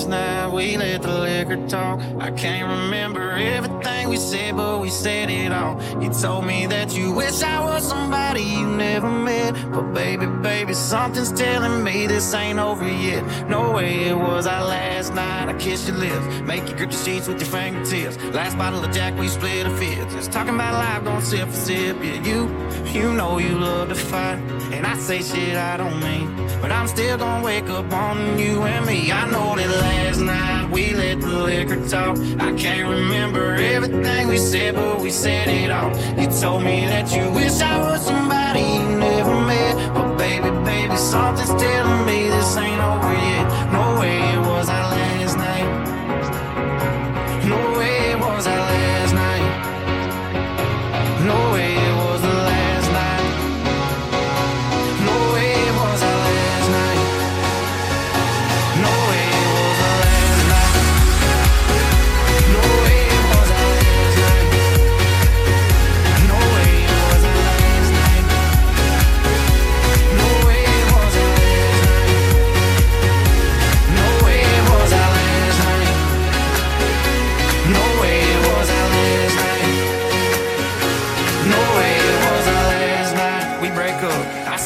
Last night we let the liquor talk. I can't remember everything we said, but we said it all. You told me that you wish I was somebody you never met. But baby, baby, something's telling me this ain't over yet. No way it was our last night. I kissed your lips, make you grip the sheets with your fingertips. Last bottle of Jack, we split a fifth. Just talking about life, going sip for sip. Yeah, you, you know you love to fight. And I say shit I don't mean. But I'm still gonna wake up on you and me. I know that last night we let the liquor talk. I can't remember everything we said, but we said it all. You told me that you wish I was somebody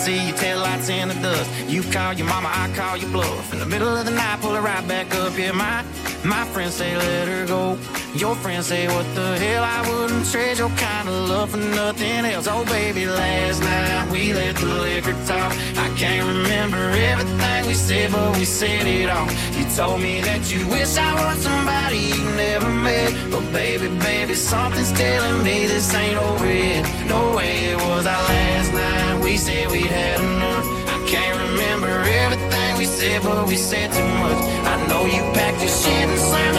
see your taillights in the dust. You call your mama, I call your bluff. In the middle of the night, pull her right back up. Yeah, my my friends say let her go. Your friends say what the hell? I wouldn't trade your kind of love for nothing else. Oh baby, last night we let the liquor talk. I can't remember everything we said, but we said it all. You told me that you wish I was somebody you never met. But baby, baby, something's telling me this ain't over yet. No way it was our last. We said we'd had enough. I can't remember everything we said, but we said too much. I know you packed your shit and slammed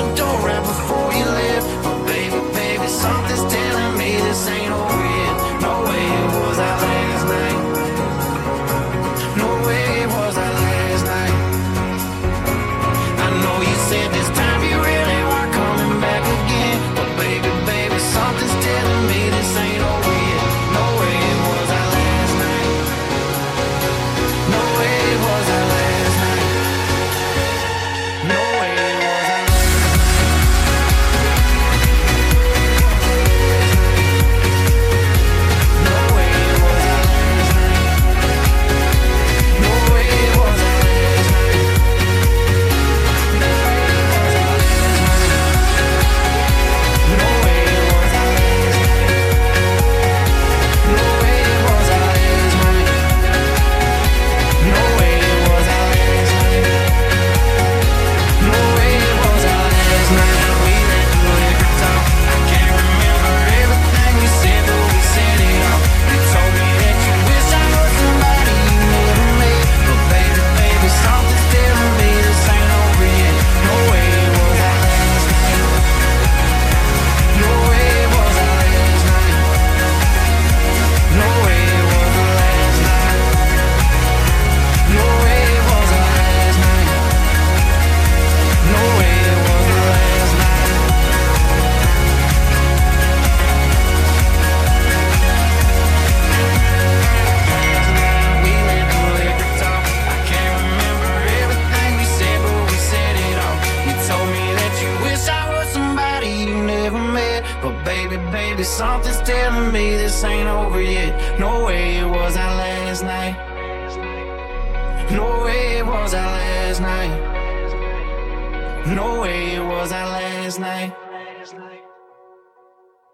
But baby, something's telling me this ain't over yet. No way it was our last night. No way it was our last night. No way it was our last night.